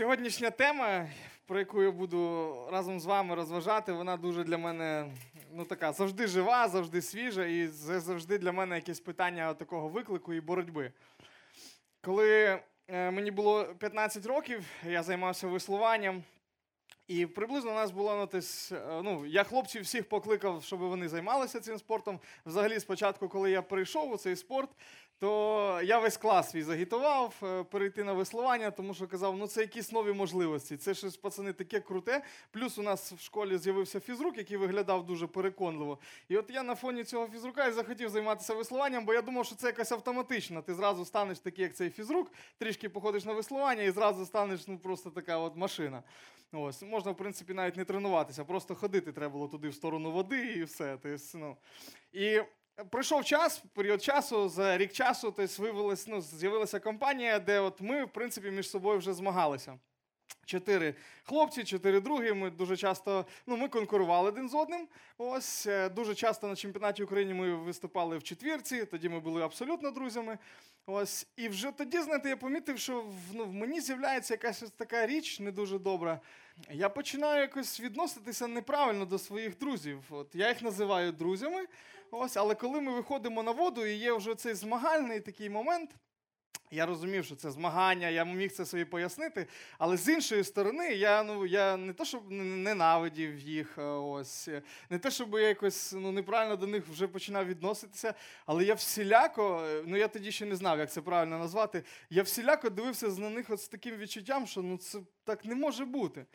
Сьогоднішня тема, про яку я буду разом з вами розважати, вона дуже для мене ну, така завжди жива, завжди свіжа, і завжди для мене якесь питання такого виклику і боротьби. Коли е, мені було 15 років, я займався веслуванням. І приблизно у нас було ну, тись, е, ну, я хлопців всіх покликав, щоб вони займалися цим спортом. Взагалі, спочатку, коли я прийшов у цей спорт, то я весь клас свій загітував е, перейти на веслування, тому що казав, ну це якісь нові можливості. Це щось, пацани, таке круте. Плюс у нас в школі з'явився фізрук, який виглядав дуже переконливо. І от я на фоні цього фізрука і захотів займатися веслуванням, бо я думав, що це якась автоматично. Ти зразу станеш такий, як цей фізрук, трішки походиш на веслування і зразу станеш ну, просто така от машина. Ось, Можна, в принципі, навіть не тренуватися, просто ходити треба було туди в сторону води і все. Тобто, ну. І Пройшов час, період часу, за рік часу, тобто вивелась, ну, з'явилася компанія, де от ми, в принципі, між собою вже змагалися. Чотири хлопці, чотири другі. Ми дуже часто ну, ми конкурували один з одним. Ось е, Дуже часто на чемпіонаті України ми виступали в четвірці, тоді ми були абсолютно друзями. Ось. І вже тоді, знаєте, я помітив, що в, ну, в мені з'являється якась така річ не дуже добра. Я починаю якось відноситися неправильно до своїх друзів. От Я їх називаю друзями. Ось, Але коли ми виходимо на воду і є вже цей змагальний такий момент, я розумів, що це змагання, я міг це собі пояснити. Але з іншої сторони, я ну, я не те, щоб ненавидів їх, ось, не те, щоб я якось ну, неправильно до них вже починав відноситися, але я всіляко, ну я тоді ще не знав, як це правильно назвати. Я всіляко дивився на них от з таким відчуттям, що ну, це так не може бути.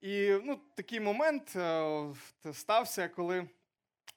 І ну, такий момент е, стався, коли.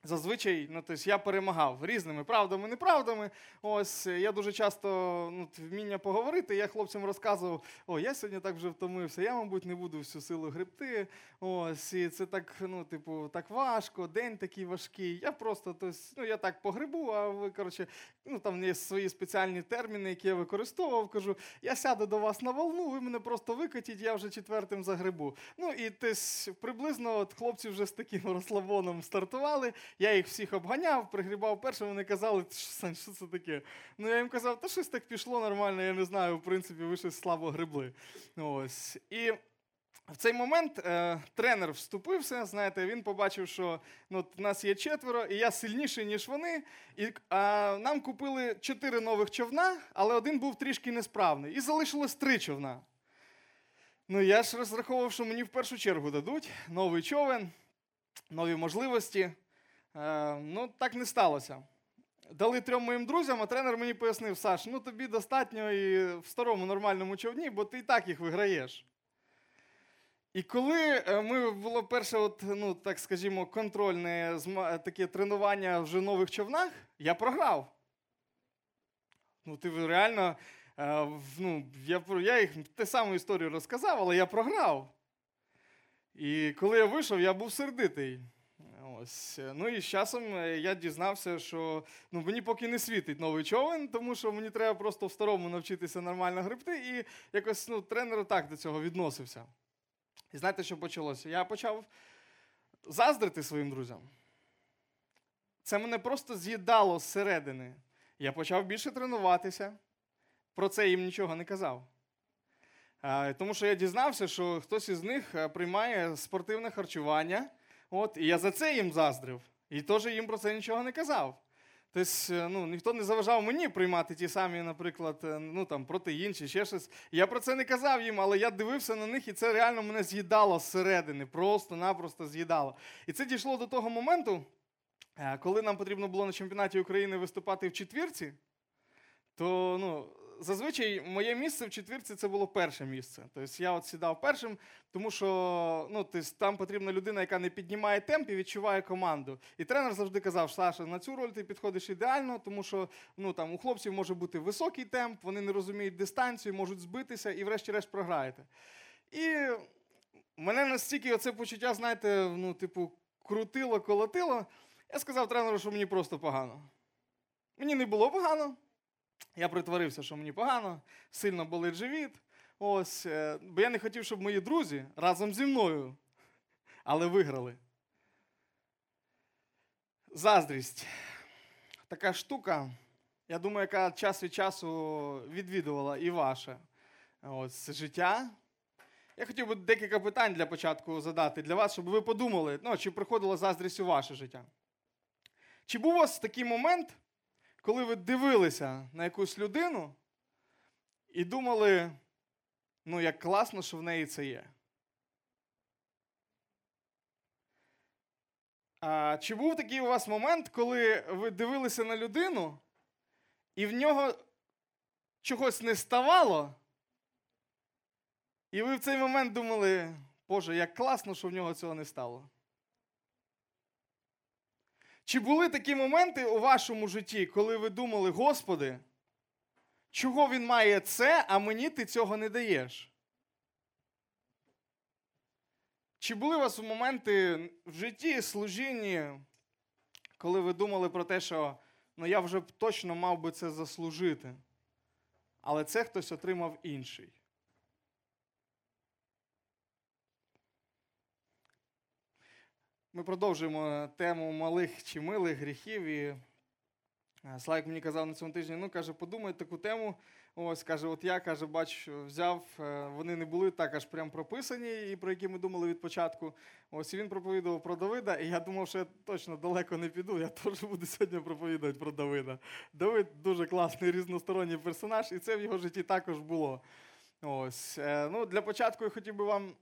Зазвичай ну, тобто я перемагав різними правдами, неправдами. Ось я дуже часто ну, вміння поговорити. Я хлопцям розказував, о, я сьогодні так вже втомився, я, мабуть, не буду всю силу гребти. Ось, і це так, ну, типу, так важко, день такий важкий. Я просто тобто, ну, я так погребу, а ви, коротше, ну там є свої спеціальні терміни, які я використовував. Кажу, я сяду до вас на волну, ви мене просто викатіть, я вже четвертим загребу. Ну і тось приблизно от хлопці вже з таким розслабоном стартували. Я їх всіх обганяв, пригрібав першим, вони казали, Сань, що це таке? Ну я їм казав, та щось так пішло нормально, я не знаю, в принципі, ви щось слабо гребли. Ось. І в цей момент е, тренер вступився, знаєте, він побачив, що ну, в нас є четверо, і я сильніший, ніж вони. І а, Нам купили чотири нових човна, але один був трішки несправний. І залишилось три човна. Ну, я ж розраховував, що мені в першу чергу дадуть новий човен, нові можливості. Е, ну, так не сталося. Дали трьом моїм друзям, а тренер мені пояснив, Саш, ну тобі достатньо і в старому нормальному човні, бо ти і так їх виграєш. І коли е, ми було перше, от, ну, так скажімо, контрольне таке тренування в нових човнах, я програв. Ну, ти реально, е, ну, я я їх те саму історію розказав, але я програв. І коли я вийшов, я був сердитий. Ось. Ну і з часом е, я дізнався, що ну, мені поки не світить новий човен, тому що мені треба просто в старому навчитися нормально гребти. І якось ну, тренер так до цього відносився. І знаєте, що почалося? Я почав заздрити своїм друзям. Це мене просто з'їдало зсередини. Я почав більше тренуватися. Про це їм нічого не казав. Тому що я дізнався, що хтось із них е, приймає спортивне харчування. От, І я за це їм заздрив. І теж їм про це нічого не казав. Тобто, ну, ніхто не заважав мені приймати ті самі, наприклад, е, ну, там, протеїн чи ще щось. Я про це не казав їм, але я дивився на них, і це реально мене з'їдало зсередини, просто-напросто з'їдало. І це дійшло до того моменту, е, коли нам потрібно було на чемпіонаті України виступати в четвірці, то ну, зазвичай моє місце в четвірці це було перше місце. Тобто я от сідав першим, тому що ну, тобто, там потрібна людина, яка не піднімає темп і відчуває команду. І тренер завжди казав, Саша, на цю роль ти підходиш ідеально, тому що ну, там, у хлопців може бути високий темп, вони не розуміють дистанцію, можуть збитися і, врешті-решт, програєте. І мене настільки оце почуття, знаєте, ну, типу, крутило, колотило. Я сказав тренеру, що мені просто погано. Мені не було погано. Я притворився, що мені погано, сильно болить живіт. Ось, е, Бо я не хотів, щоб мої друзі разом зі мною, але виграли. Заздрість. Така штука, я думаю, яка час від часу відвідувала і ваше ось, життя. Я хотів би декілька питань для початку задати для вас, щоб ви подумали, ну, чи приходила заздрість у ваше життя. Чи був у вас такий момент, коли ви дивилися на якусь людину і думали, ну, як класно, що в неї це є? А, Чи був такий у вас момент, коли ви дивилися на людину, і в нього чогось не ставало? І ви в цей момент думали, Боже, як класно, що в нього цього не стало. Чи були такі моменти у вашому житті, коли ви думали, Господи, чого він має це, а мені ти цього не даєш? Чи були у вас моменти в житті, служінні, коли ви думали про те, що ну, я вже точно мав би це заслужити, але це хтось отримав інший? Ми продовжуємо тему малих чи милих гріхів. І е, Слайк мені казав на цьому тижні, ну каже, подумай таку тему. Ось каже, от я каже, бачу, взяв, е, вони не були так аж прям прописані, і про які ми думали від початку. Ось він проповідував про Давида, і я думав, що я точно далеко не піду. Я теж буду сьогодні проповідувати про Давида. Давид дуже класний різносторонній персонаж, і це в його житті також було. Ось. Е, ну, Для початку я хотів би вам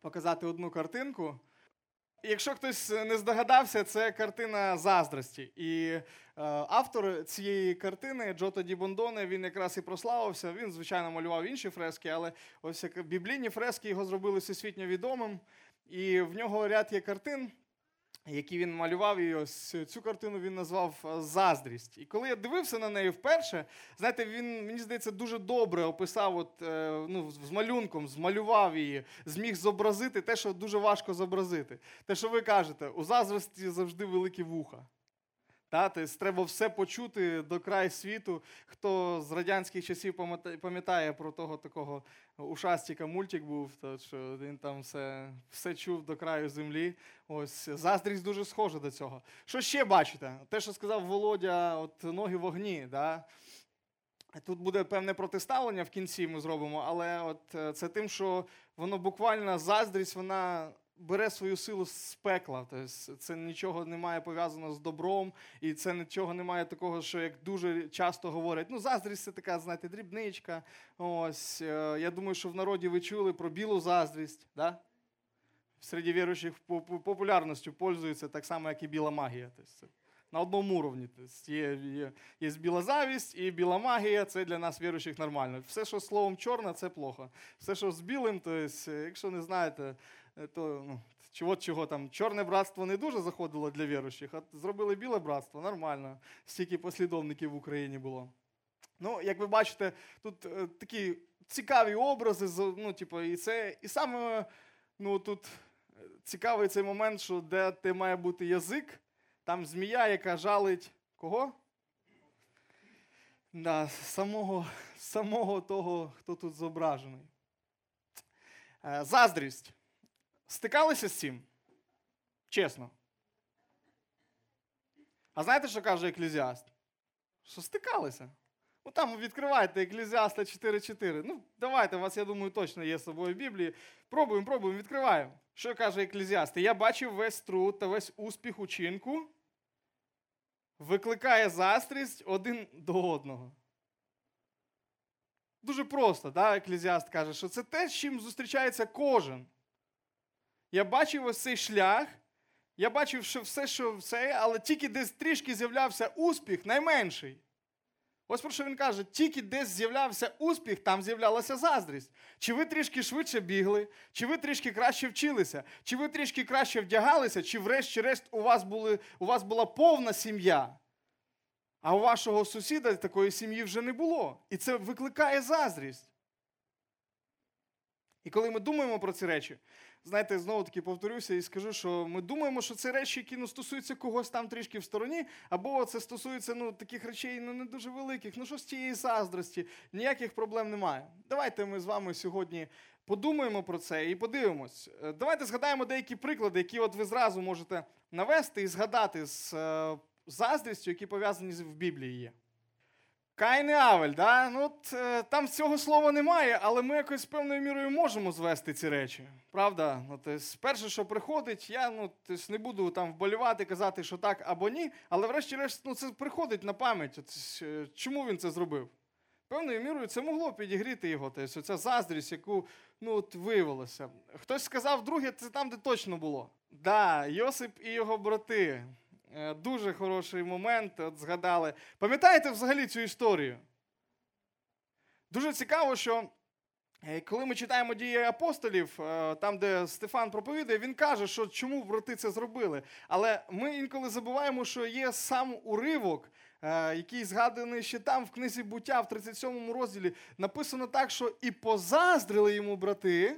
показати одну картинку. Якщо хтось не здогадався, це картина заздрості. І е, автор цієї картини Джото Ді Бондоне, він якраз і прославився. Він, звичайно, малював інші фрески, але ось біблійні фрески його зробили всесвітньо відомим. І в нього ряд є картин, які він малював, і ось цю картину він назвав е, Заздрість. І коли я дивився на неї вперше, знаєте, він, мені здається, дуже добре описав от, е, ну, з малюнком, змалював її, зміг зобразити те, що дуже важко зобразити. Те, що ви кажете, у заздрості завжди великі вуха. Та, тобто треба все почути до краю світу. Хто з радянських часів пам'ятає про того такого ушастіка мультик був, то що він там все все чув до краю землі. Ось заздрість дуже схожа до цього. Що ще бачите? Те, що сказав Володя, от ноги в вогні. Да? Тут буде певне протиставлення в кінці ми зробимо, але от е, це тим, що воно буквально заздрість, вона бере свою силу з пекла. Тобто Це нічого не має пов'язано з добром, і це нічого немає такого, що як дуже часто говорять, ну, заздрість це така, знаєте, дрібничка. Ось, е, Я думаю, що в народі ви чули про білу заздрість. Да? Серед віруючих популярністю пользується так само, як і біла магія. Тобто на одному уровні. Тобто є, є, є біла завість і біла магія це для нас віруючих нормально. Все, що словом чорне, це плохо. Все, що з білим, то якщо не знаєте, то ну, чого, чого там чорне братство не дуже заходило для віруючих, а зробили біле братство, нормально. Стільки послідовників в Україні було. Ну, як ви бачите, тут е, такі цікаві образи, ну, типу, і це, і саме ну, тут е, цікавий цей момент, що де ти має бути язик, там змія, яка жалить кого? Да, Самого самого того, хто тут зображений. Заздрість. Стикалися з цим? Чесно. А знаєте, що каже еклезіаст? Що стикалися? Ну там відкривайте еклезіаста 4.4. Ну, давайте, у вас, я думаю, точно є з собою Біблії. Пробуємо, пробуємо, відкриваємо. Що каже еклезіаст? Я бачив весь труд та весь успіх учинку, викликає застрість один до одного. Дуже просто, да, еклезіаст каже, що це те, з чим зустрічається кожен. Я бачив ось цей шлях, я бачив, що все, що все, але тільки десь трішки з'являвся успіх, найменший. Ось про що він каже: тільки десь з'являвся успіх, там з'являлася заздрість. Чи ви трішки швидше бігли, чи ви трішки краще вчилися, чи ви трішки краще вдягалися, чи врешті-решт у вас були, у вас була повна сім'я, а у вашого сусіда такої сім'ї вже не було. І це викликає заздрість. І коли ми думаємо про ці речі, знаєте, знову таки повторюся і скажу, що ми думаємо, що це речі, які ну, стосуються когось там трішки в стороні, або це стосується ну, таких речей ну, не дуже великих. Ну що з тієї заздрості, ніяких проблем немає. Давайте ми з вами сьогодні подумаємо про це і подивимось. Е, давайте згадаємо деякі приклади, які от ви зразу можете навести і згадати з е, заздрістю, які пов'язані в Біблії є. Каїн і Авель, да? ну, от, е, там цього слова немає, але ми якось певною мірою можемо звести ці речі. Правда? Ну, тобто, перше, що приходить, я ну, тобто, не буду там вболівати, казати, що так або ні, але врешті-решт ну, це приходить на пам'ять. От, е, чому він це зробив? Певною мірою це могло підігріти його. Тобто, ця заздрість, яку ну, от, виявилося. Хтось сказав, друге, це там, де точно було. Да, Йосип і його брати. Е, дуже хороший момент, от згадали. Пам'ятаєте взагалі цю історію? Дуже цікаво, що е, коли ми читаємо дії апостолів, е, там, де Стефан проповідує, він каже, що чому брати це зробили. Але ми інколи забуваємо, що є сам уривок, який згаданий ще там, в книзі буття, в 37 розділі, написано так, що і позаздрили йому брати,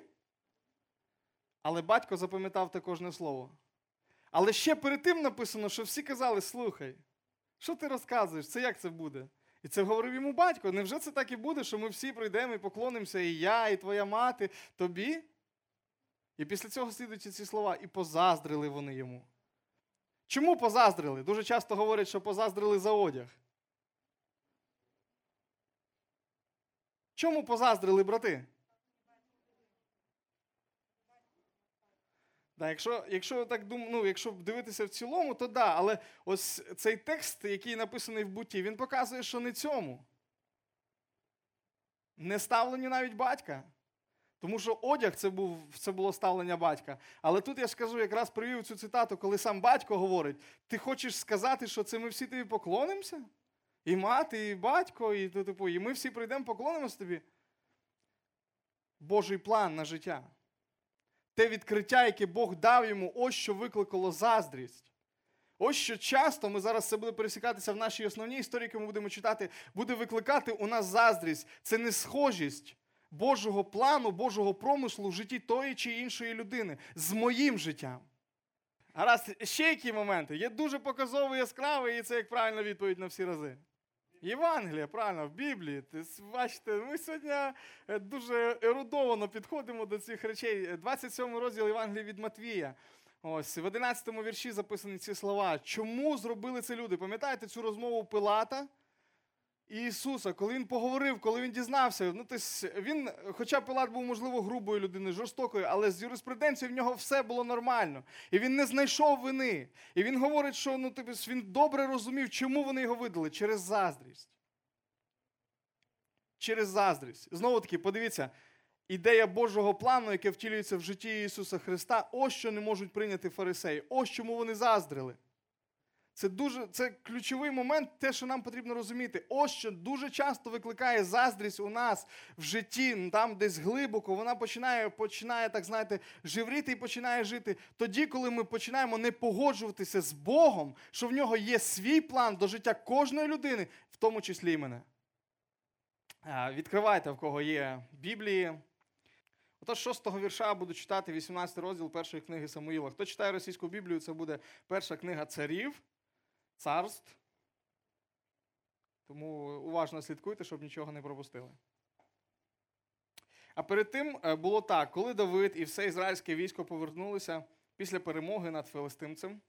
але батько запам'ятав те кожне слово. Але ще перед тим написано, що всі казали: слухай, що ти розказуєш? Це як це буде? І це говорив йому батько. Невже це так і буде, що ми всі прийдемо і поклонимося, і я, і твоя мати, тобі? І після цього слідують ці слова, і позаздрили вони йому. Чому позаздрили? Дуже часто говорять, що позаздрили за одяг. Чому позаздрили брати? Да, Якщо якщо так дум, ну, якщо дивитися в цілому, то да, але ось цей текст, який написаний в буті, він показує, що не цьому. Не ставлені навіть батька. Тому що одяг це був, це було ставлення батька. Але тут я скажу, якраз привів цю цитату, коли сам батько говорить: ти хочеш сказати, що це ми всі тобі поклонимося? І мати, і батько, і типу, і ми всі прийдемо поклонимося тобі. Божий план на життя те відкриття, яке Бог дав йому, ось що викликало заздрість. Ось що часто ми зараз це буде пересікатися в нашій основній історії, яку ми будемо читати, буде викликати у нас заздрість. Це не схожість Божого плану, Божого промислу в житті тої чи іншої людини з моїм життям. Гаразд, ще які моменти? Є дуже показовий яскравий, і це як правильна відповідь на всі рази. Євангелія, правильно, в Біблії. Бачите, ми сьогодні е, дуже ерудовано підходимо до цих речей. 27 розділ Євангелія від Матвія. Ось в 11 вірші записані ці слова. Чому зробили це люди? Пам'ятаєте цю розмову Пилата? Ісуса, коли він поговорив, коли він дізнався, ну тобто він, хоча Пилат був, можливо, грубою людиною, жорстокою, але з юриспруденцією в нього все було нормально. І він не знайшов вини. І він говорить, що ну, тобто, він добре розумів, чому вони його видали через заздрість. Через заздрість. Знову таки, подивіться, ідея Божого плану, яке втілюється в житті Ісуса Христа, ось що не можуть прийняти фарисеї. Ось чому вони заздрили. Це дуже це ключовий момент, те, що нам потрібно розуміти. Ось що дуже часто викликає заздрість у нас в житті, там десь глибоко, вона починає, починає, так знаєте, живріти і починає жити. Тоді, коли ми починаємо не погоджуватися з Богом, що в нього є свій план до життя кожної людини, в тому числі і мене. Відкривайте, в кого є Біблії. Отож, шостого вірша буду читати 18 розділ першої книги Самуїла. Хто читає російську Біблію, це буде перша книга царів царств. Тому уважно слідкуйте, щоб нічого не пропустили. А перед тим е, було так, коли Давид і все ізраїльське військо повернулися після перемоги над филистимцем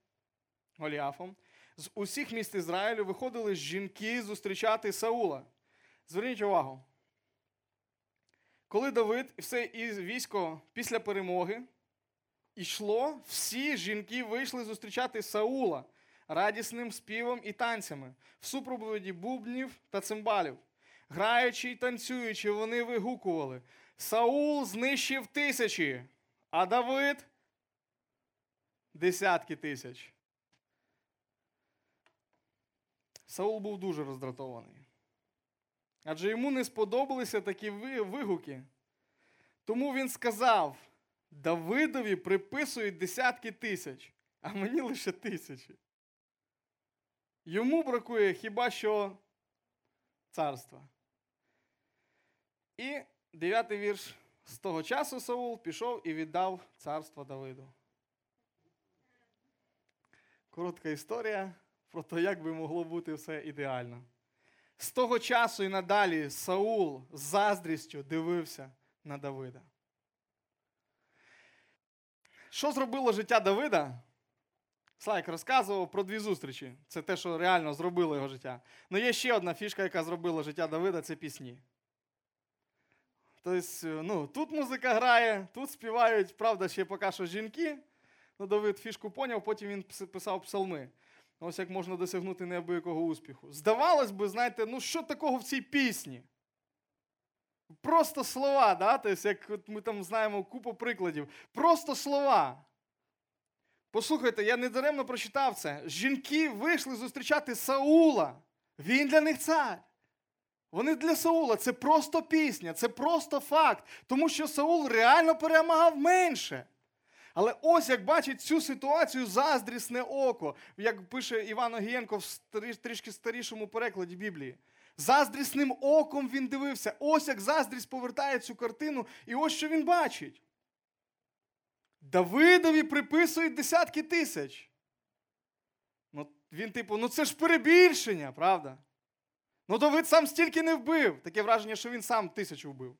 Голіафом, з усіх міст Ізраїлю виходили жінки зустрічати Саула. Зверніть увагу. Коли Давид і все військо після перемоги йшло, всі жінки вийшли зустрічати Саула радісним співом і танцями, в супроводі бубнів та цимбалів. Граючи й танцюючи, вони вигукували: Саул знищив тисячі, а Давид десятки тисяч. Саул був дуже роздратований. Адже йому не сподобалися такі вигуки. Тому він сказав: Давидові приписують десятки тисяч, а мені лише тисячі. Йому бракує хіба що царства. І дев'ятий вірш. З того часу Саул пішов і віддав царство Давиду. Коротка історія про те, як би могло бути все ідеально. З того часу і надалі Саул з заздрістю дивився на Давида. Що зробило життя Давида? Слайк розказував про дві зустрічі. Це те, що реально зробило його життя. Ну є ще одна фішка, яка зробила життя Давида це пісні. Тобто, ну, тут музика грає, тут співають, правда, ще поки що жінки. Ну, Давид фішку поняв, потім він писав псалми. Ось як можна досягнути неабиякого успіху. Здавалось би, знаєте, ну що такого в цій пісні? Просто слова, да? тобто, як ми там знаємо купу прикладів. Просто слова. Послухайте, я не даремно прочитав це. Жінки вийшли зустрічати Саула. Він для них цар. Вони для Саула. Це просто пісня, це просто факт. Тому що Саул реально перемагав менше. Але ось як бачить цю ситуацію заздрісне око, як пише Іван Огієнко в трішки старішому перекладі Біблії. Заздрісним оком він дивився. Ось як заздрість повертає цю картину, і ось що він бачить. Давидові приписують десятки тисяч. Ну, Він, типу, ну це ж перебільшення, правда? Ну Давид сам стільки не вбив. Таке враження, що він сам тисячу вбив.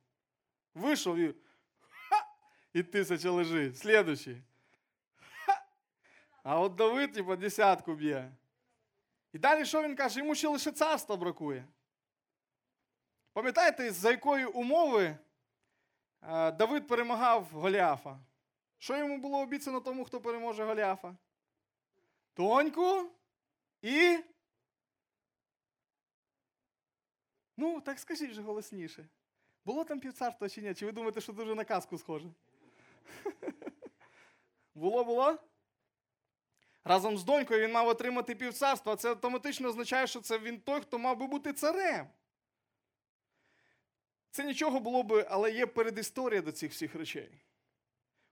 Вийшов і ха! і тисяча лежить. Слідуючий. Ха! А от Давид, типу, десятку б'є. І далі що він каже? Йому ще лише царства бракує. Пам'ятаєте, за якої умови е, Давид перемагав Голіафа? Що йому було обіцяно тому, хто переможе Голіафа? Тоньку і. Ну, так скажіть вже голосніше. Було там півцарства чи ні? Чи ви думаєте, що дуже на казку схоже? Було, було? Разом з донькою він мав отримати півцарства. Це автоматично означає, що це він той, хто мав би бути царем. Це нічого було би, але є передісторія до цих всіх речей.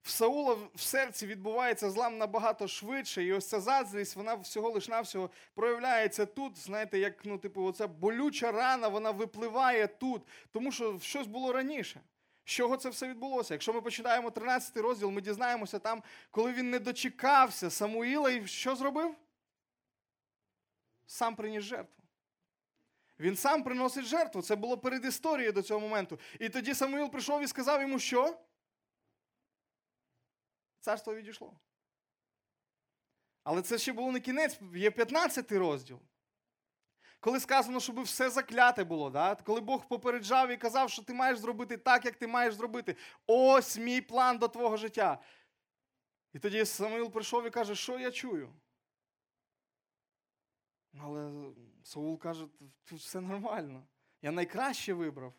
В Саула в серці відбувається злам набагато швидше, і ось ця заздрість, вона всього лиш навсього проявляється тут. Знаєте, як ну, типу, оця болюча рана, вона випливає тут, тому що щось було раніше. З чого це все відбулося? Якщо ми починаємо 13 розділ, ми дізнаємося там, коли він не дочекався Самуїла, і що зробив? Сам приніс жертву. Він сам приносить жертву. Це було перед історією до цього моменту. І тоді Самуїл прийшов і сказав йому, що? Царство відійшло. Але це ще було не кінець, є 15 розділ. Коли сказано, щоб все закляте було, да? коли Бог попереджав і казав, що ти маєш зробити так, як ти маєш зробити. Ось мій план до твого життя. І тоді Самуїл прийшов і каже, що я чую? Але Саул каже, тут все нормально. Я найкраще вибрав.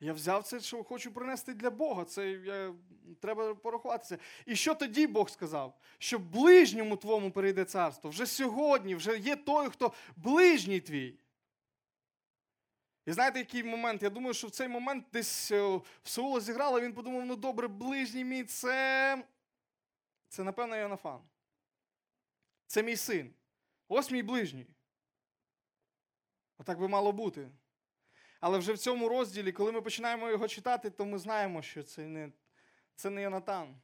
Я взяв це, що хочу принести для Бога. Це я, треба порахуватися. І що тоді Бог сказав? Що ближньому твому перейде царство. Вже сьогодні, вже є той, хто ближній твій. І знаєте, який момент? Я думаю, що в цей момент десь е, в Саула зіграло, він подумав, ну добре, ближній мій це. Це, напевно, Йонафан. Це мій син. Ось мій ближній. Отак би мало бути. Але вже в цьому розділі, коли ми починаємо його читати, то ми знаємо, що це не це не Йонатан.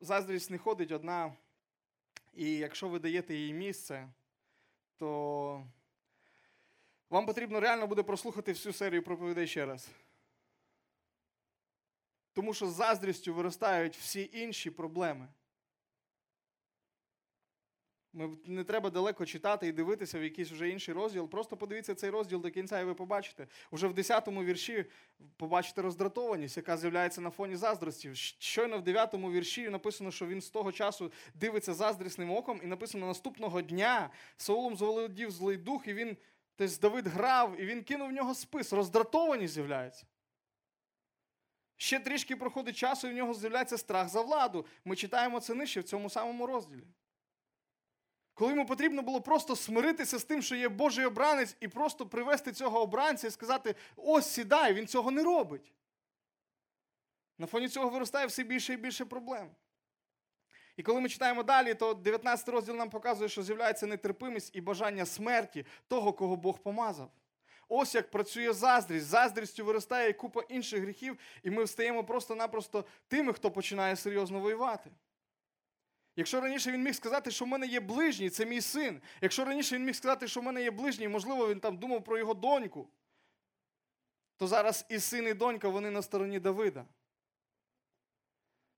Заздрість не ходить одна. І якщо ви даєте їй місце, то вам потрібно реально буде прослухати всю серію проповідей ще раз. Тому що з заздрістю виростають всі інші проблеми. Не треба далеко читати і дивитися в якийсь вже інший розділ. Просто подивіться цей розділ до кінця, і ви побачите. Уже в 10-му вірші побачите роздратованість, яка з'являється на фоні заздрості. Щойно в 9-му вірші написано, що він з того часу дивиться заздрісним оком, і написано наступного дня Саулом заволодів злий дух, і він тобто Давид грав, і він кинув в нього спис. Роздратованість з'являється. Ще трішки проходить часу, і в нього з'являється страх за владу. Ми читаємо це нижче в цьому самому розділі. Коли йому потрібно було просто смиритися з тим, що є Божий обранець, і просто привести цього обранця і сказати: ось сідай, він цього не робить. На фоні цього виростає все більше і більше проблем. І коли ми читаємо далі, то 19 розділ нам показує, що з'являється нетерпимість і бажання смерті того, кого Бог помазав. Ось як працює заздрість. Заздрістю виростає купа інших гріхів, і ми стаємо просто-напросто тими, хто починає серйозно воювати. Якщо раніше він міг сказати, що в мене є ближній, це мій син. Якщо раніше він міг сказати, що в мене є ближній, можливо, він там думав про його доньку, то зараз і син, і донька вони на стороні Давида.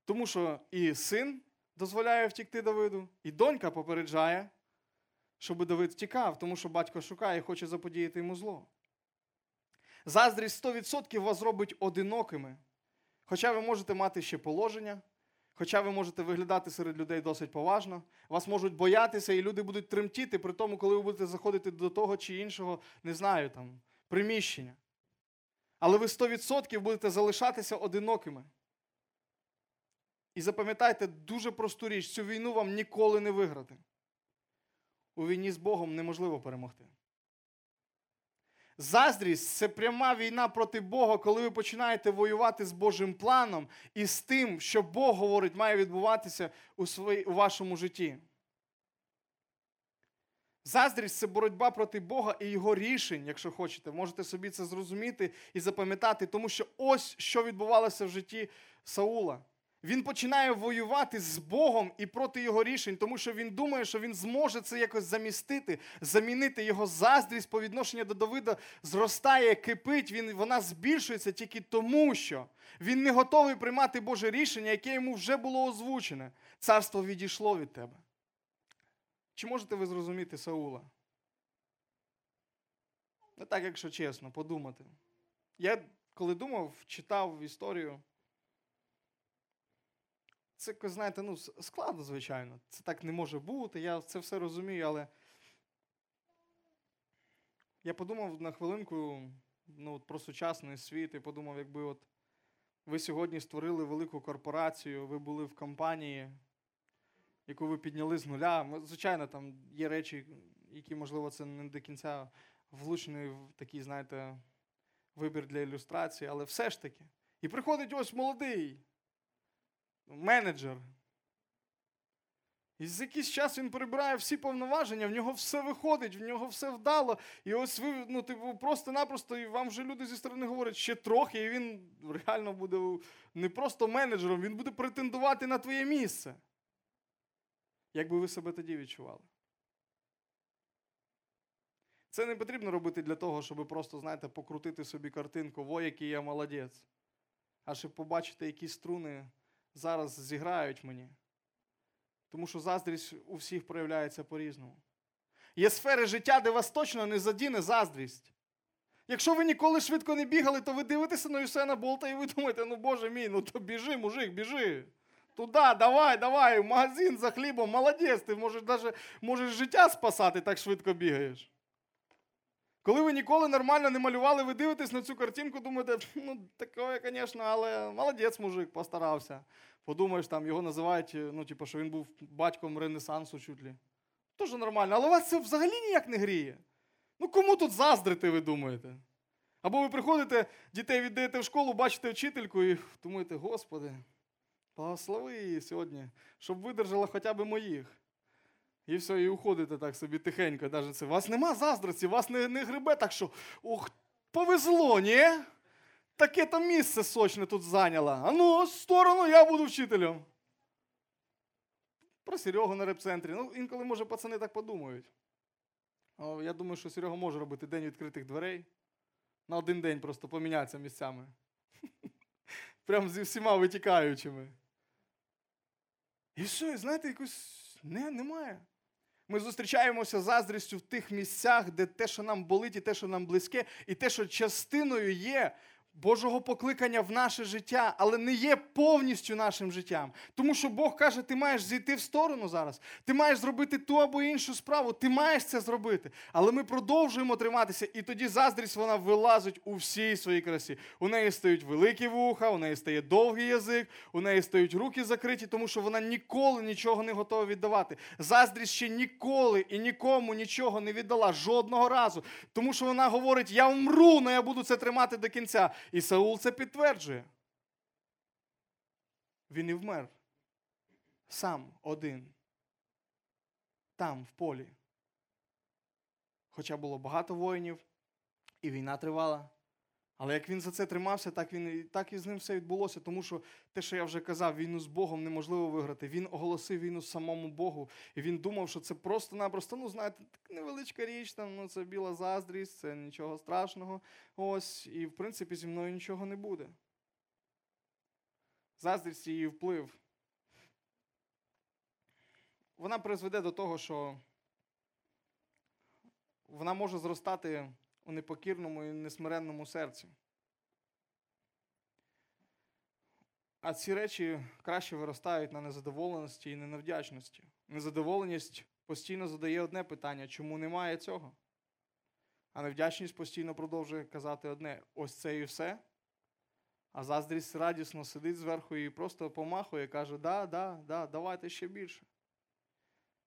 Тому що і син дозволяє втікти Давиду, і донька попереджає, щоб Давид втікав, тому що батько шукає і хоче заподіяти йому зло. Заздрість 100% вас зробить одинокими. Хоча ви можете мати ще положення, хоча ви можете виглядати серед людей досить поважно, вас можуть боятися, і люди будуть тремтіти при тому, коли ви будете заходити до того чи іншого, не знаю, там, приміщення. Але ви 100% будете залишатися одинокими. І запам'ятайте дуже просту річ: цю війну вам ніколи не виграти. У війні з Богом неможливо перемогти. Заздрість це пряма війна проти Бога, коли ви починаєте воювати з Божим планом і з тим, що Бог говорить, має відбуватися у, свої, у вашому житті. Заздрість це боротьба проти Бога і його рішень, якщо хочете. Можете собі це зрозуміти і запам'ятати, тому що ось що відбувалося в житті Саула. Він починає воювати з Богом і проти його рішень, тому що він думає, що він зможе це якось замістити, замінити його заздрість по відношенню до Давида зростає, кипить, він, вона збільшується тільки тому, що він не готовий приймати Боже рішення, яке йому вже було озвучене. Царство відійшло від тебе. Чи можете ви зрозуміти Саула? Не так, якщо чесно, подумати. Я коли думав, читав історію. Це, знаєте, ну, складно, звичайно. Це так не може бути. Я це все розумію, але я подумав на хвилинку ну, про сучасний світ і подумав, якби от ви сьогодні створили велику корпорацію, ви були в компанії, яку ви підняли з нуля. Звичайно, там є речі, які, можливо, це не до кінця влучний такий, знаєте, вибір для ілюстрації, але все ж таки. І приходить ось молодий менеджер. І за якийсь час він перебирає всі повноваження, в нього все виходить, в нього все вдало. І ось ви ну, типу, просто-напросто, і вам вже люди зі сторони говорять ще трохи, і він реально буде не просто менеджером, він буде претендувати на твоє місце. Як би ви себе тоді відчували? Це не потрібно робити для того, щоб просто, знаєте, покрутити собі картинку, во, який я молодець. А щоб побачити, які струни зараз зіграють мені. Тому що заздрість у всіх проявляється по-різному. Є сфери життя, де вас точно не задіне заздрість. Якщо ви ніколи швидко не бігали, то ви дивитеся на Юсена Болта і ви думаєте, ну боже мій, ну то біжи, мужик, біжи. Туди, давай, давай, в магазин за хлібом, молодець, ти можеш навіть можеш життя спасати, так швидко бігаєш. Коли ви ніколи нормально не малювали, ви дивитесь на цю картинку, думаєте, ну, таке, звісно, але молодець мужик, постарався. Подумаєш, там його називають, ну, типу, що він був батьком Ренесансу чуть ли. Тоже нормально. Але вас це взагалі ніяк не гріє. Ну кому тут заздрити, ви думаєте? Або ви приходите, дітей віддаєте в школу, бачите вчительку і думаєте, Господи, благослови її сьогодні, щоб видержала хоча б моїх. І все, і уходите так собі тихенько. Даже це. Вас нема заздрості, вас не не грибе, так що ох, повезло, ні? Таке то місце сочне тут зайняла. А ну, в сторону, я буду вчителем. Про Серегу на репцентрі. Ну, інколи, може, пацани так подумають. Я думаю, що Серега може робити день відкритих дверей. На один день просто помінятися місцями. Прям зі всіма витікаючими. І все, і знаєте, якось не, немає. Ми зустрічаємося заздрістю в тих місцях, де те, що нам болить, і те, що нам близьке, і те, що частиною є Божого покликання в наше життя, але не є повністю нашим життям. Тому що Бог каже, ти маєш зійти в сторону зараз, ти маєш зробити ту або іншу справу, ти маєш це зробити. Але ми продовжуємо триматися, і тоді заздрість вона вилазить у всій своїй красі. У неї стають великі вуха, у неї стає довгий язик, у неї стають руки закриті, тому що вона ніколи нічого не готова віддавати. Заздрість ще ніколи і нікому нічого не віддала жодного разу. Тому що вона говорить: я вмру, але я буду це тримати до кінця. І Саул це підтверджує. Він і вмер. Сам один. Там, в полі. Хоча було багато воїнів, і війна тривала. Але як він за це тримався, так він, так і з ним все відбулося. Тому що те, що я вже казав, війну з Богом неможливо виграти. Він оголосив війну самому Богу. І він думав, що це просто-напросто, ну, знаєте, невеличка річ, там, ну, це біла заздрість, це нічого страшного. Ось, І, в принципі, зі мною нічого не буде. Заздрість її вплив. Вона призведе до того, що вона може зростати у непокірному і несмиренному серці. А ці речі краще виростають на незадоволеності і не на вдячності. Незадоволеність постійно задає одне питання, чому немає цього? А невдячність постійно продовжує казати одне: ось це і все. А заздрість радісно сидить зверху і просто помахує каже, да, да, да, давайте ще більше.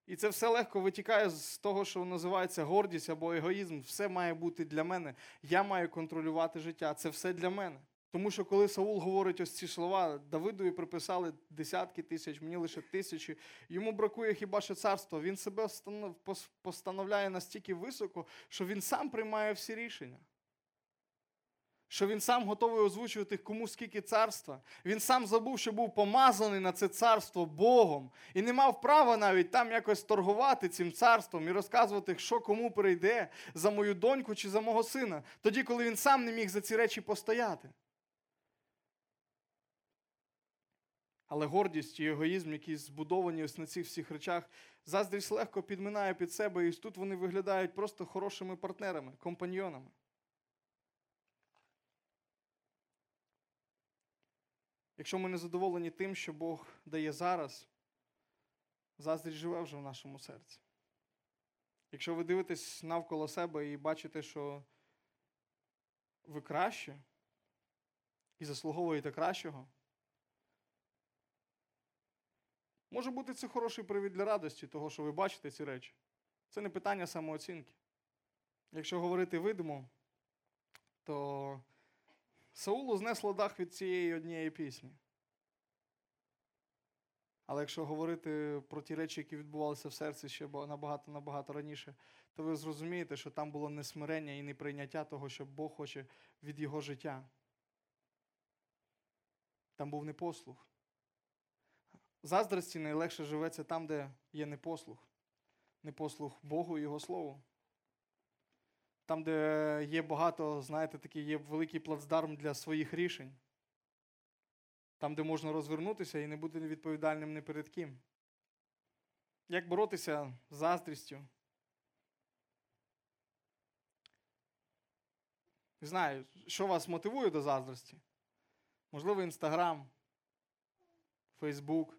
І це все легко витікає з того, що називається гордість або егоїзм. Все має бути для мене. Я маю контролювати життя. Це все для мене. Тому що коли Саул говорить ось ці слова, Давидові приписали десятки тисяч, мені лише тисячі. Йому бракує хіба що царство. Він себе постановляє настільки високо, що він сам приймає всі рішення що він сам готовий озвучувати кому скільки царства. Він сам забув, що був помазаний на це царство Богом, і не мав права навіть там якось торгувати цим царством і розказувати, що кому прийде за мою доньку чи за мого сина, тоді, коли він сам не міг за ці речі постояти. Але гордість і егоїзм, які збудовані ось на цих всіх речах, заздрість легко підминає під себе, і тут вони виглядають просто хорошими партнерами, компаньйонами. Якщо ми не задоволені тим, що Бог дає зараз, заздрість живе вже в нашому серці. Якщо ви дивитесь навколо себе і бачите, що ви краще і заслуговуєте кращого, може бути це хороший привід для радості, того, що ви бачите ці речі. Це не питання самооцінки. Якщо говорити видимо, то Саулу знесло дах від цієї однієї пісні. Але якщо говорити про ті речі, які відбувалися в серці ще набагато-набагато раніше, то ви зрозумієте, що там було несмирення і неприйняття того, що Бог хоче від його життя. Там був непослух. Заздрості найлегше живеться там, де є непослух. Непослух Богу і Його Слову там, де є багато, знаєте, такий є великий плацдарм для своїх рішень. Там, де можна розвернутися і не бути відповідальним не перед ким. Як боротися з заздрістю? Не знаю, що вас мотивує до заздрості? Можливо, Інстаграм, Фейсбук,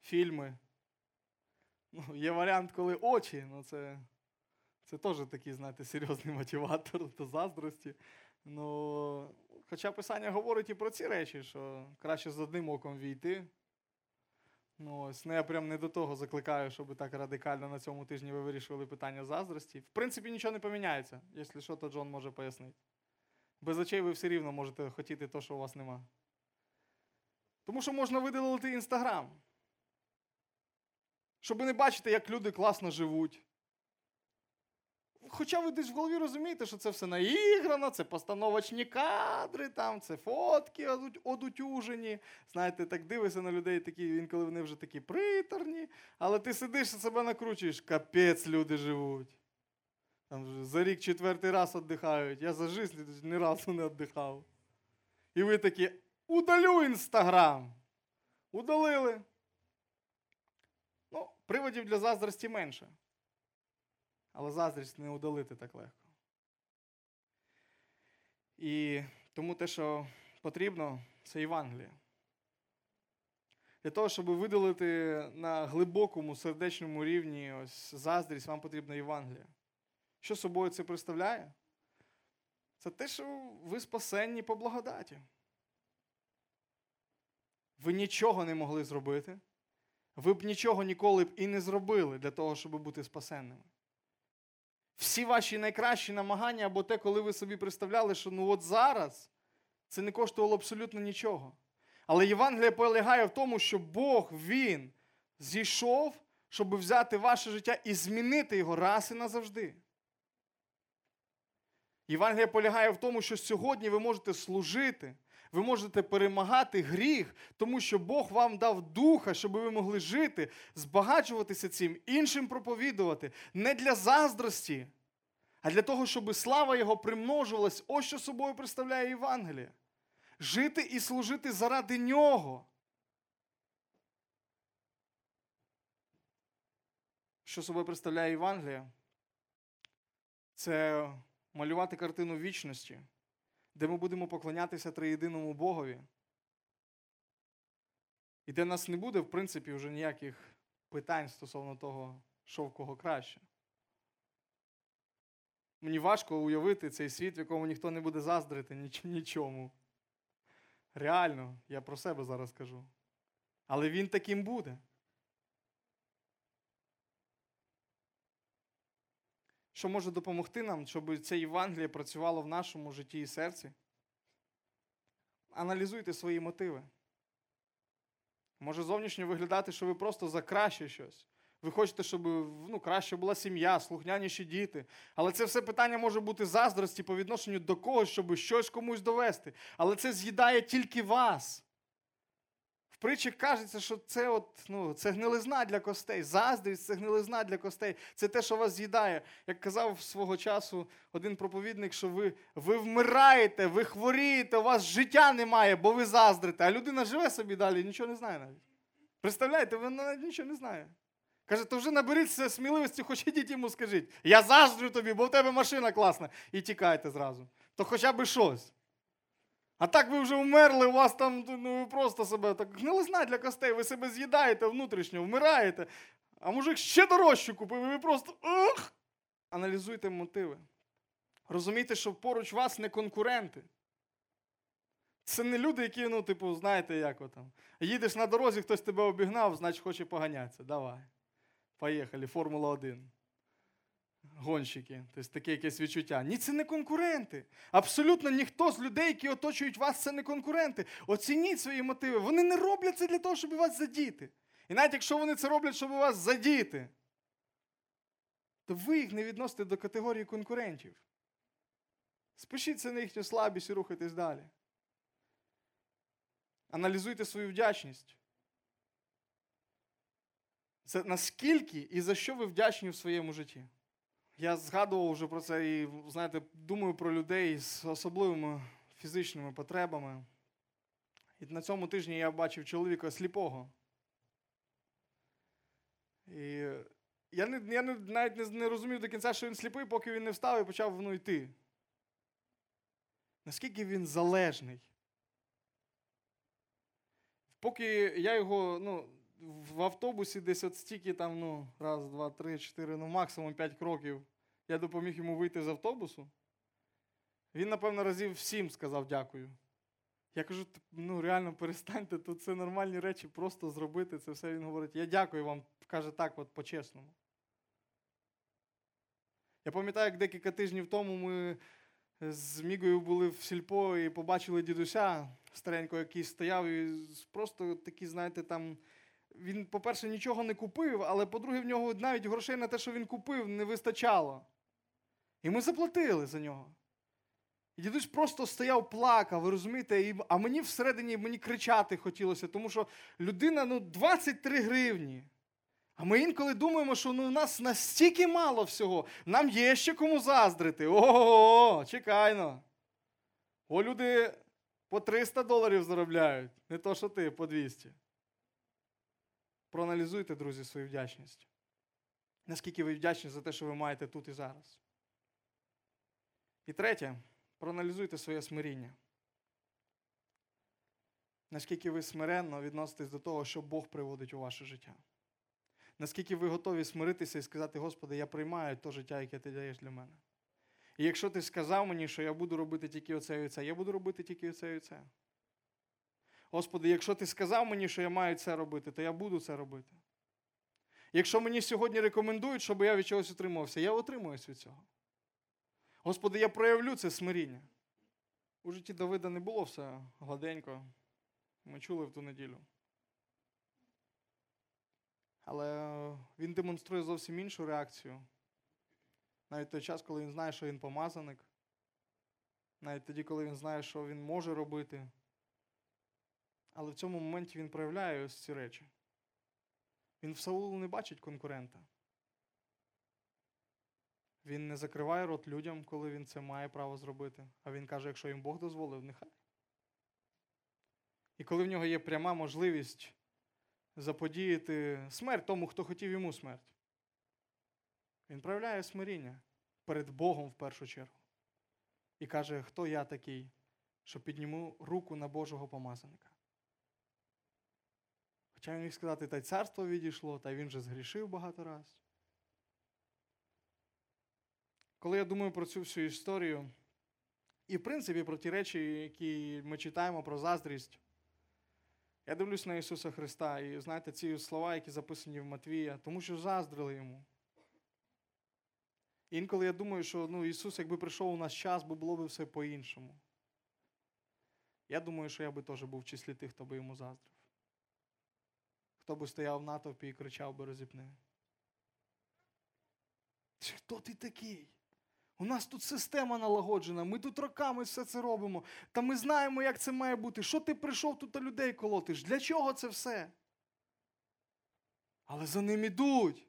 фільми. Ну, Є варіант, коли очі, ну це це теж такий, знаєте, серйозний мотиватор до заздрості. Ну, Хоча Писання говорить і про ці речі, що краще з одним оком війти. Ну, ось, ну, Я прям не до того закликаю, щоб так радикально на цьому тижні ви вирішували питання заздрості. В принципі, нічого не поміняється. Якщо що, то Джон може пояснити. Без очей ви все рівно можете хотіти те, що у вас нема. Тому що можна видалити Інстаграм. Щоб не бачити, як люди класно живуть. Хоча ви десь в голові розумієте, що це все наіграно, це постановочні кадри, там, це фотки одутюжені. Знаєте, так дивишся на людей, такі, інколи вони вже такі приторні, але ти сидиш і себе накручуєш, капець люди живуть. Там За рік четвертий раз віддихають. Я за життя ні разу не віддихав. І ви такі, удалю інстаграм. Удалили. Ну, Приводів для заздрості менше. Але заздрість не удалити так легко. І тому те, що потрібно, це Євангеліє. Для того, щоб видалити на глибокому сердечному рівні ось заздрість, вам потрібна Євангелія. Що собою це представляє? Це те, що ви спасенні по благодаті. Ви нічого не могли зробити. Ви б нічого ніколи б і не зробили для того, щоб бути спасенними всі ваші найкращі намагання або те, коли ви собі представляли, що ну от зараз це не коштувало абсолютно нічого. Але Євангелія полягає в тому, що Бог Він зійшов, щоб взяти ваше життя і змінити його раз і назавжди. Євангелія полягає в тому, що сьогодні ви можете служити, ви можете перемагати гріх, тому що Бог вам дав духа, щоб ви могли жити, збагачуватися цим, іншим проповідувати, не для заздрості, а для того, щоб слава Його примножувалась. Ось що собою представляє Євангеліє. жити і служити заради нього. Що собою представляє Євангелія? Це малювати картину вічності, де ми будемо поклонятися триєдиному Богові. І де нас не буде, в принципі, вже ніяких питань стосовно того, що в кого краще. Мені важко уявити цей світ, в якому ніхто не буде заздрити ніч- нічому. Реально, я про себе зараз кажу. Але він таким буде. Що може допомогти нам, щоб це Євангеліє працювало в нашому житті і серці? Аналізуйте свої мотиви. Може зовнішньо виглядати, що ви просто за краще щось. Ви хочете, щоб ну, краще була сім'я, слухняніші діти. Але це все питання може бути заздрості по відношенню до когось, щоб щось комусь довести. Але це з'їдає тільки вас. Притчі кажеться, що це от, ну, це гнилизна для костей. Заздрість це гнилизна для костей. Це те, що вас з'їдає. Як казав свого часу один проповідник, що ви, ви вмираєте, ви хворієте, у вас життя немає, бо ви заздрите. А людина живе собі далі, нічого не знає навіть. Представляєте, вона навіть нічого не знає. Каже, то вже наберіться сміливості, хоч ідіть йому скажіть. Я заздрю тобі, бо в тебе машина класна. І тікайте зразу. То хоча б щось. А так ви вже вмерли, у вас там ну, ви просто себе так гнилизна для костей, ви себе з'їдаєте внутрішньо, вмираєте. А мужик ще дорожчу купив, і ви просто. Ух! Аналізуйте мотиви. Розумійте, що поруч вас не конкуренти. Це не люди, які, ну, типу, знаєте, як от там. Їдеш на дорозі, хтось тебе обігнав, значить хоче поганятися. Давай. Поїхали, Формула 1. Гонщики, тобто таке якесь відчуття. Ні, це не конкуренти. Абсолютно ніхто з людей, які оточують вас, це не конкуренти. Оцініть свої мотиви. Вони не роблять це для того, щоб вас задіти. І навіть якщо вони це роблять, щоб вас задіти, то ви їх не відносите до категорії конкурентів. Спишіться на їхню слабість і рухайтесь далі. Аналізуйте свою вдячність. Це наскільки і за що ви вдячні в своєму житті? Я згадував вже про це і, знаєте, думаю про людей з особливими фізичними потребами. І на цьому тижні я бачив чоловіка сліпого. І я, не, я не, навіть не, не розумів до кінця, що він сліпий, поки він не встав і почав ну, йти. Наскільки він залежний. Поки я його, ну, в автобусі десь от стільки там, ну, раз, два, три, чотири, ну, максимум п'ять кроків, я допоміг йому вийти з автобусу. Він, напевно, разів сім сказав дякую. Я кажу, ну реально перестаньте, тут це нормальні речі, просто зробити це все. Він говорить, я дякую вам, каже так, от по-чесному. Я пам'ятаю, як декілька тижнів тому ми з Мігою були в сільпо і побачили дідуся старенького, який стояв, і просто такі, знаєте, там. Він, по-перше, нічого не купив, але по-друге, в нього навіть грошей на те, що він купив, не вистачало. І ми заплатили за нього. І дідусь просто стояв, плакав, ви розумієте, і, а мені всередині мені кричати хотілося, тому що людина ну, 23 гривні. А ми інколи думаємо, що ну, у нас настільки мало всього, нам є ще кому заздрити. Ого, чекайно. О, люди по 300 доларів заробляють, не то, що ти, по 200. Проаналізуйте, друзі, свою вдячність. Наскільки ви вдячні за те, що ви маєте тут і зараз. І третє, проаналізуйте своє смиріння. Наскільки ви смиренно відноситесь до того, що Бог приводить у ваше життя. Наскільки ви готові смиритися і сказати, Господи, я приймаю те життя, яке ти даєш для мене. І якщо ти сказав мені, що я буду робити тільки оце і це, я буду робити тільки оце і це. Господи, якщо ти сказав мені, що я маю це робити, то я буду це робити. Якщо мені сьогодні рекомендують, щоб я від чогось утримувався, я утримуюсь від цього. Господи, я проявлю це смиріння. У житті Давида не було все гладенько. Ми чули в ту неділю. Але він демонструє зовсім іншу реакцію. Навіть той час, коли він знає, що він помазаник. Навіть тоді, коли він знає, що він може робити. Але в цьому моменті він проявляє ось ці речі. Він в Саулу не бачить конкурента. Він не закриває рот людям, коли він це має право зробити. А він каже, якщо їм Бог дозволив, нехай. І коли в нього є пряма можливість заподіяти смерть тому, хто хотів йому смерть, він проявляє смиріння перед Богом в першу чергу. І каже, хто я такий, що підніму руку на Божого помазаника. Хоча він міг сказати, та й царство відійшло, та він же згрішив багато раз. Коли я думаю про цю всю історію, і, в принципі, про ті речі, які ми читаємо про заздрість, я дивлюсь на Ісуса Христа і знаєте, ці слова, які записані в Матвія, тому що заздрили йому. Інколи я думаю, що ну, Ісус, якби прийшов у нас час, бо було б все по-іншому. Я думаю, що я би теж був в числі тих, хто би йому заздрив. Хто би стояв в натовпі і кричав би розіпни. Хто ти такий? У нас тут система налагоджена, ми тут роками все це робимо. Та ми знаємо, як це має бути. Що ти прийшов тут людей колотиш? Для чого це все? Але за ним ідуть.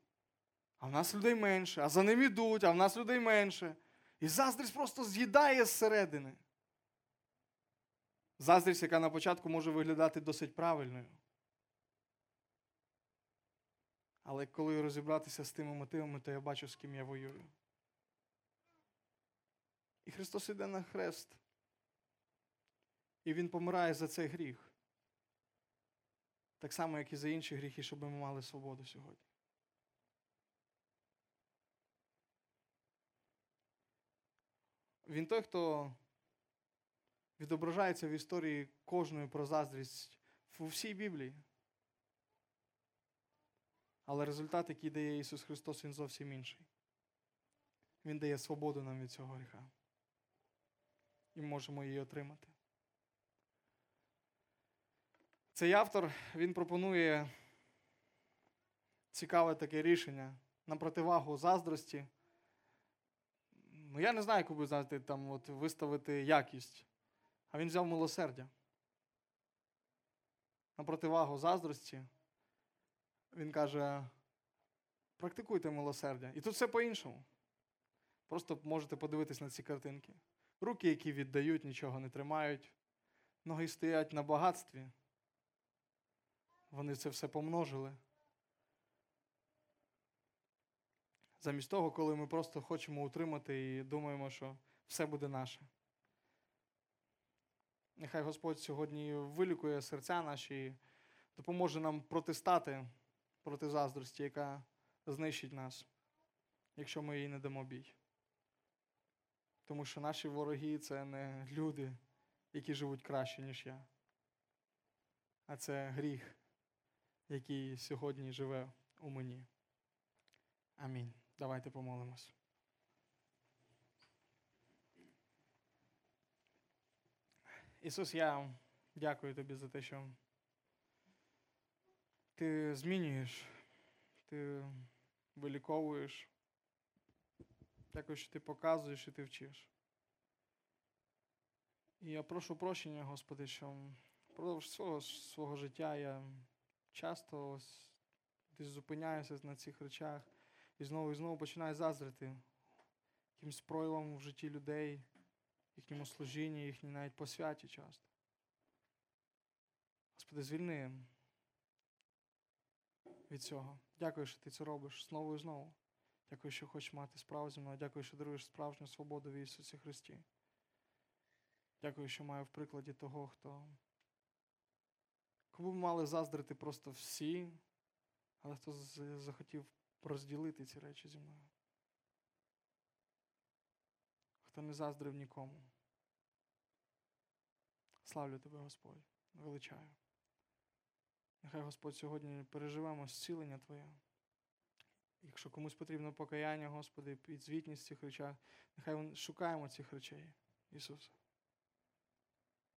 А в нас людей менше, а за ним ідуть, а в нас людей менше. І заздрість просто з'їдає зсередини. Заздрість, яка на початку може виглядати досить правильною. Але коли розібратися з тими мотивами, то я бачу, з ким я воюю. І Христос іде на хрест. І Він помирає за цей гріх. Так само, як і за інші гріхи, щоб ми мали свободу сьогодні. Він той, хто відображається в історії кожної про заздрість у всій Біблії. Але результат, який дає Ісус Христос, Він зовсім інший. Він дає свободу нам від цього гріха. І можемо її отримати. Цей автор він пропонує цікаве таке рішення на противагу заздрості. Ну, я не знаю, яку би знаєте, там от виставити якість. А він взяв милосердя. На противагу заздрості. Він каже: практикуйте милосердя. І тут все по-іншому. Просто можете подивитись на ці картинки. Руки, які віддають, нічого не тримають. Ноги стоять на багатстві. Вони це все помножили. Замість того, коли ми просто хочемо утримати і думаємо, що все буде наше. Нехай Господь сьогодні вилікує серця наші допоможе нам протистати проти заздрості, яка знищить нас, якщо ми їй не дамо бій. Тому що наші вороги це не люди, які живуть краще, ніж я. А це гріх, який сьогодні живе у мені. Амінь. Давайте помолимось. Ісус, я дякую тобі за те, що ти змінюєш, ти виліковуєш. Що ти показуєш і ти вчиш. І я прошу прощення, Господи, що впродовж свого, свого життя я часто ось десь зупиняюся на цих речах і знову і знову починаю заздрити якимсь проявам в житті людей, їхньому служінні, їхній навіть посвяті часто. Господи, звільни від цього. Дякую, що ти це робиш знову і знову. Дякую, що хочеш мати справу зі мною. Дякую, що даруєш справжню свободу в Ісусі Христі. Дякую, що маю в прикладі того, хто. Кому б мали заздрити просто всі, але хто захотів розділити ці речі зі мною. Хто не заздрив нікому. Славлю тебе, Господь, величаю. Нехай Господь сьогодні переживемо зцілення Твоє. Якщо комусь потрібно покаяння, Господи, підзвітність в цих речах, нехай шукаємо цих речей, Ісуса.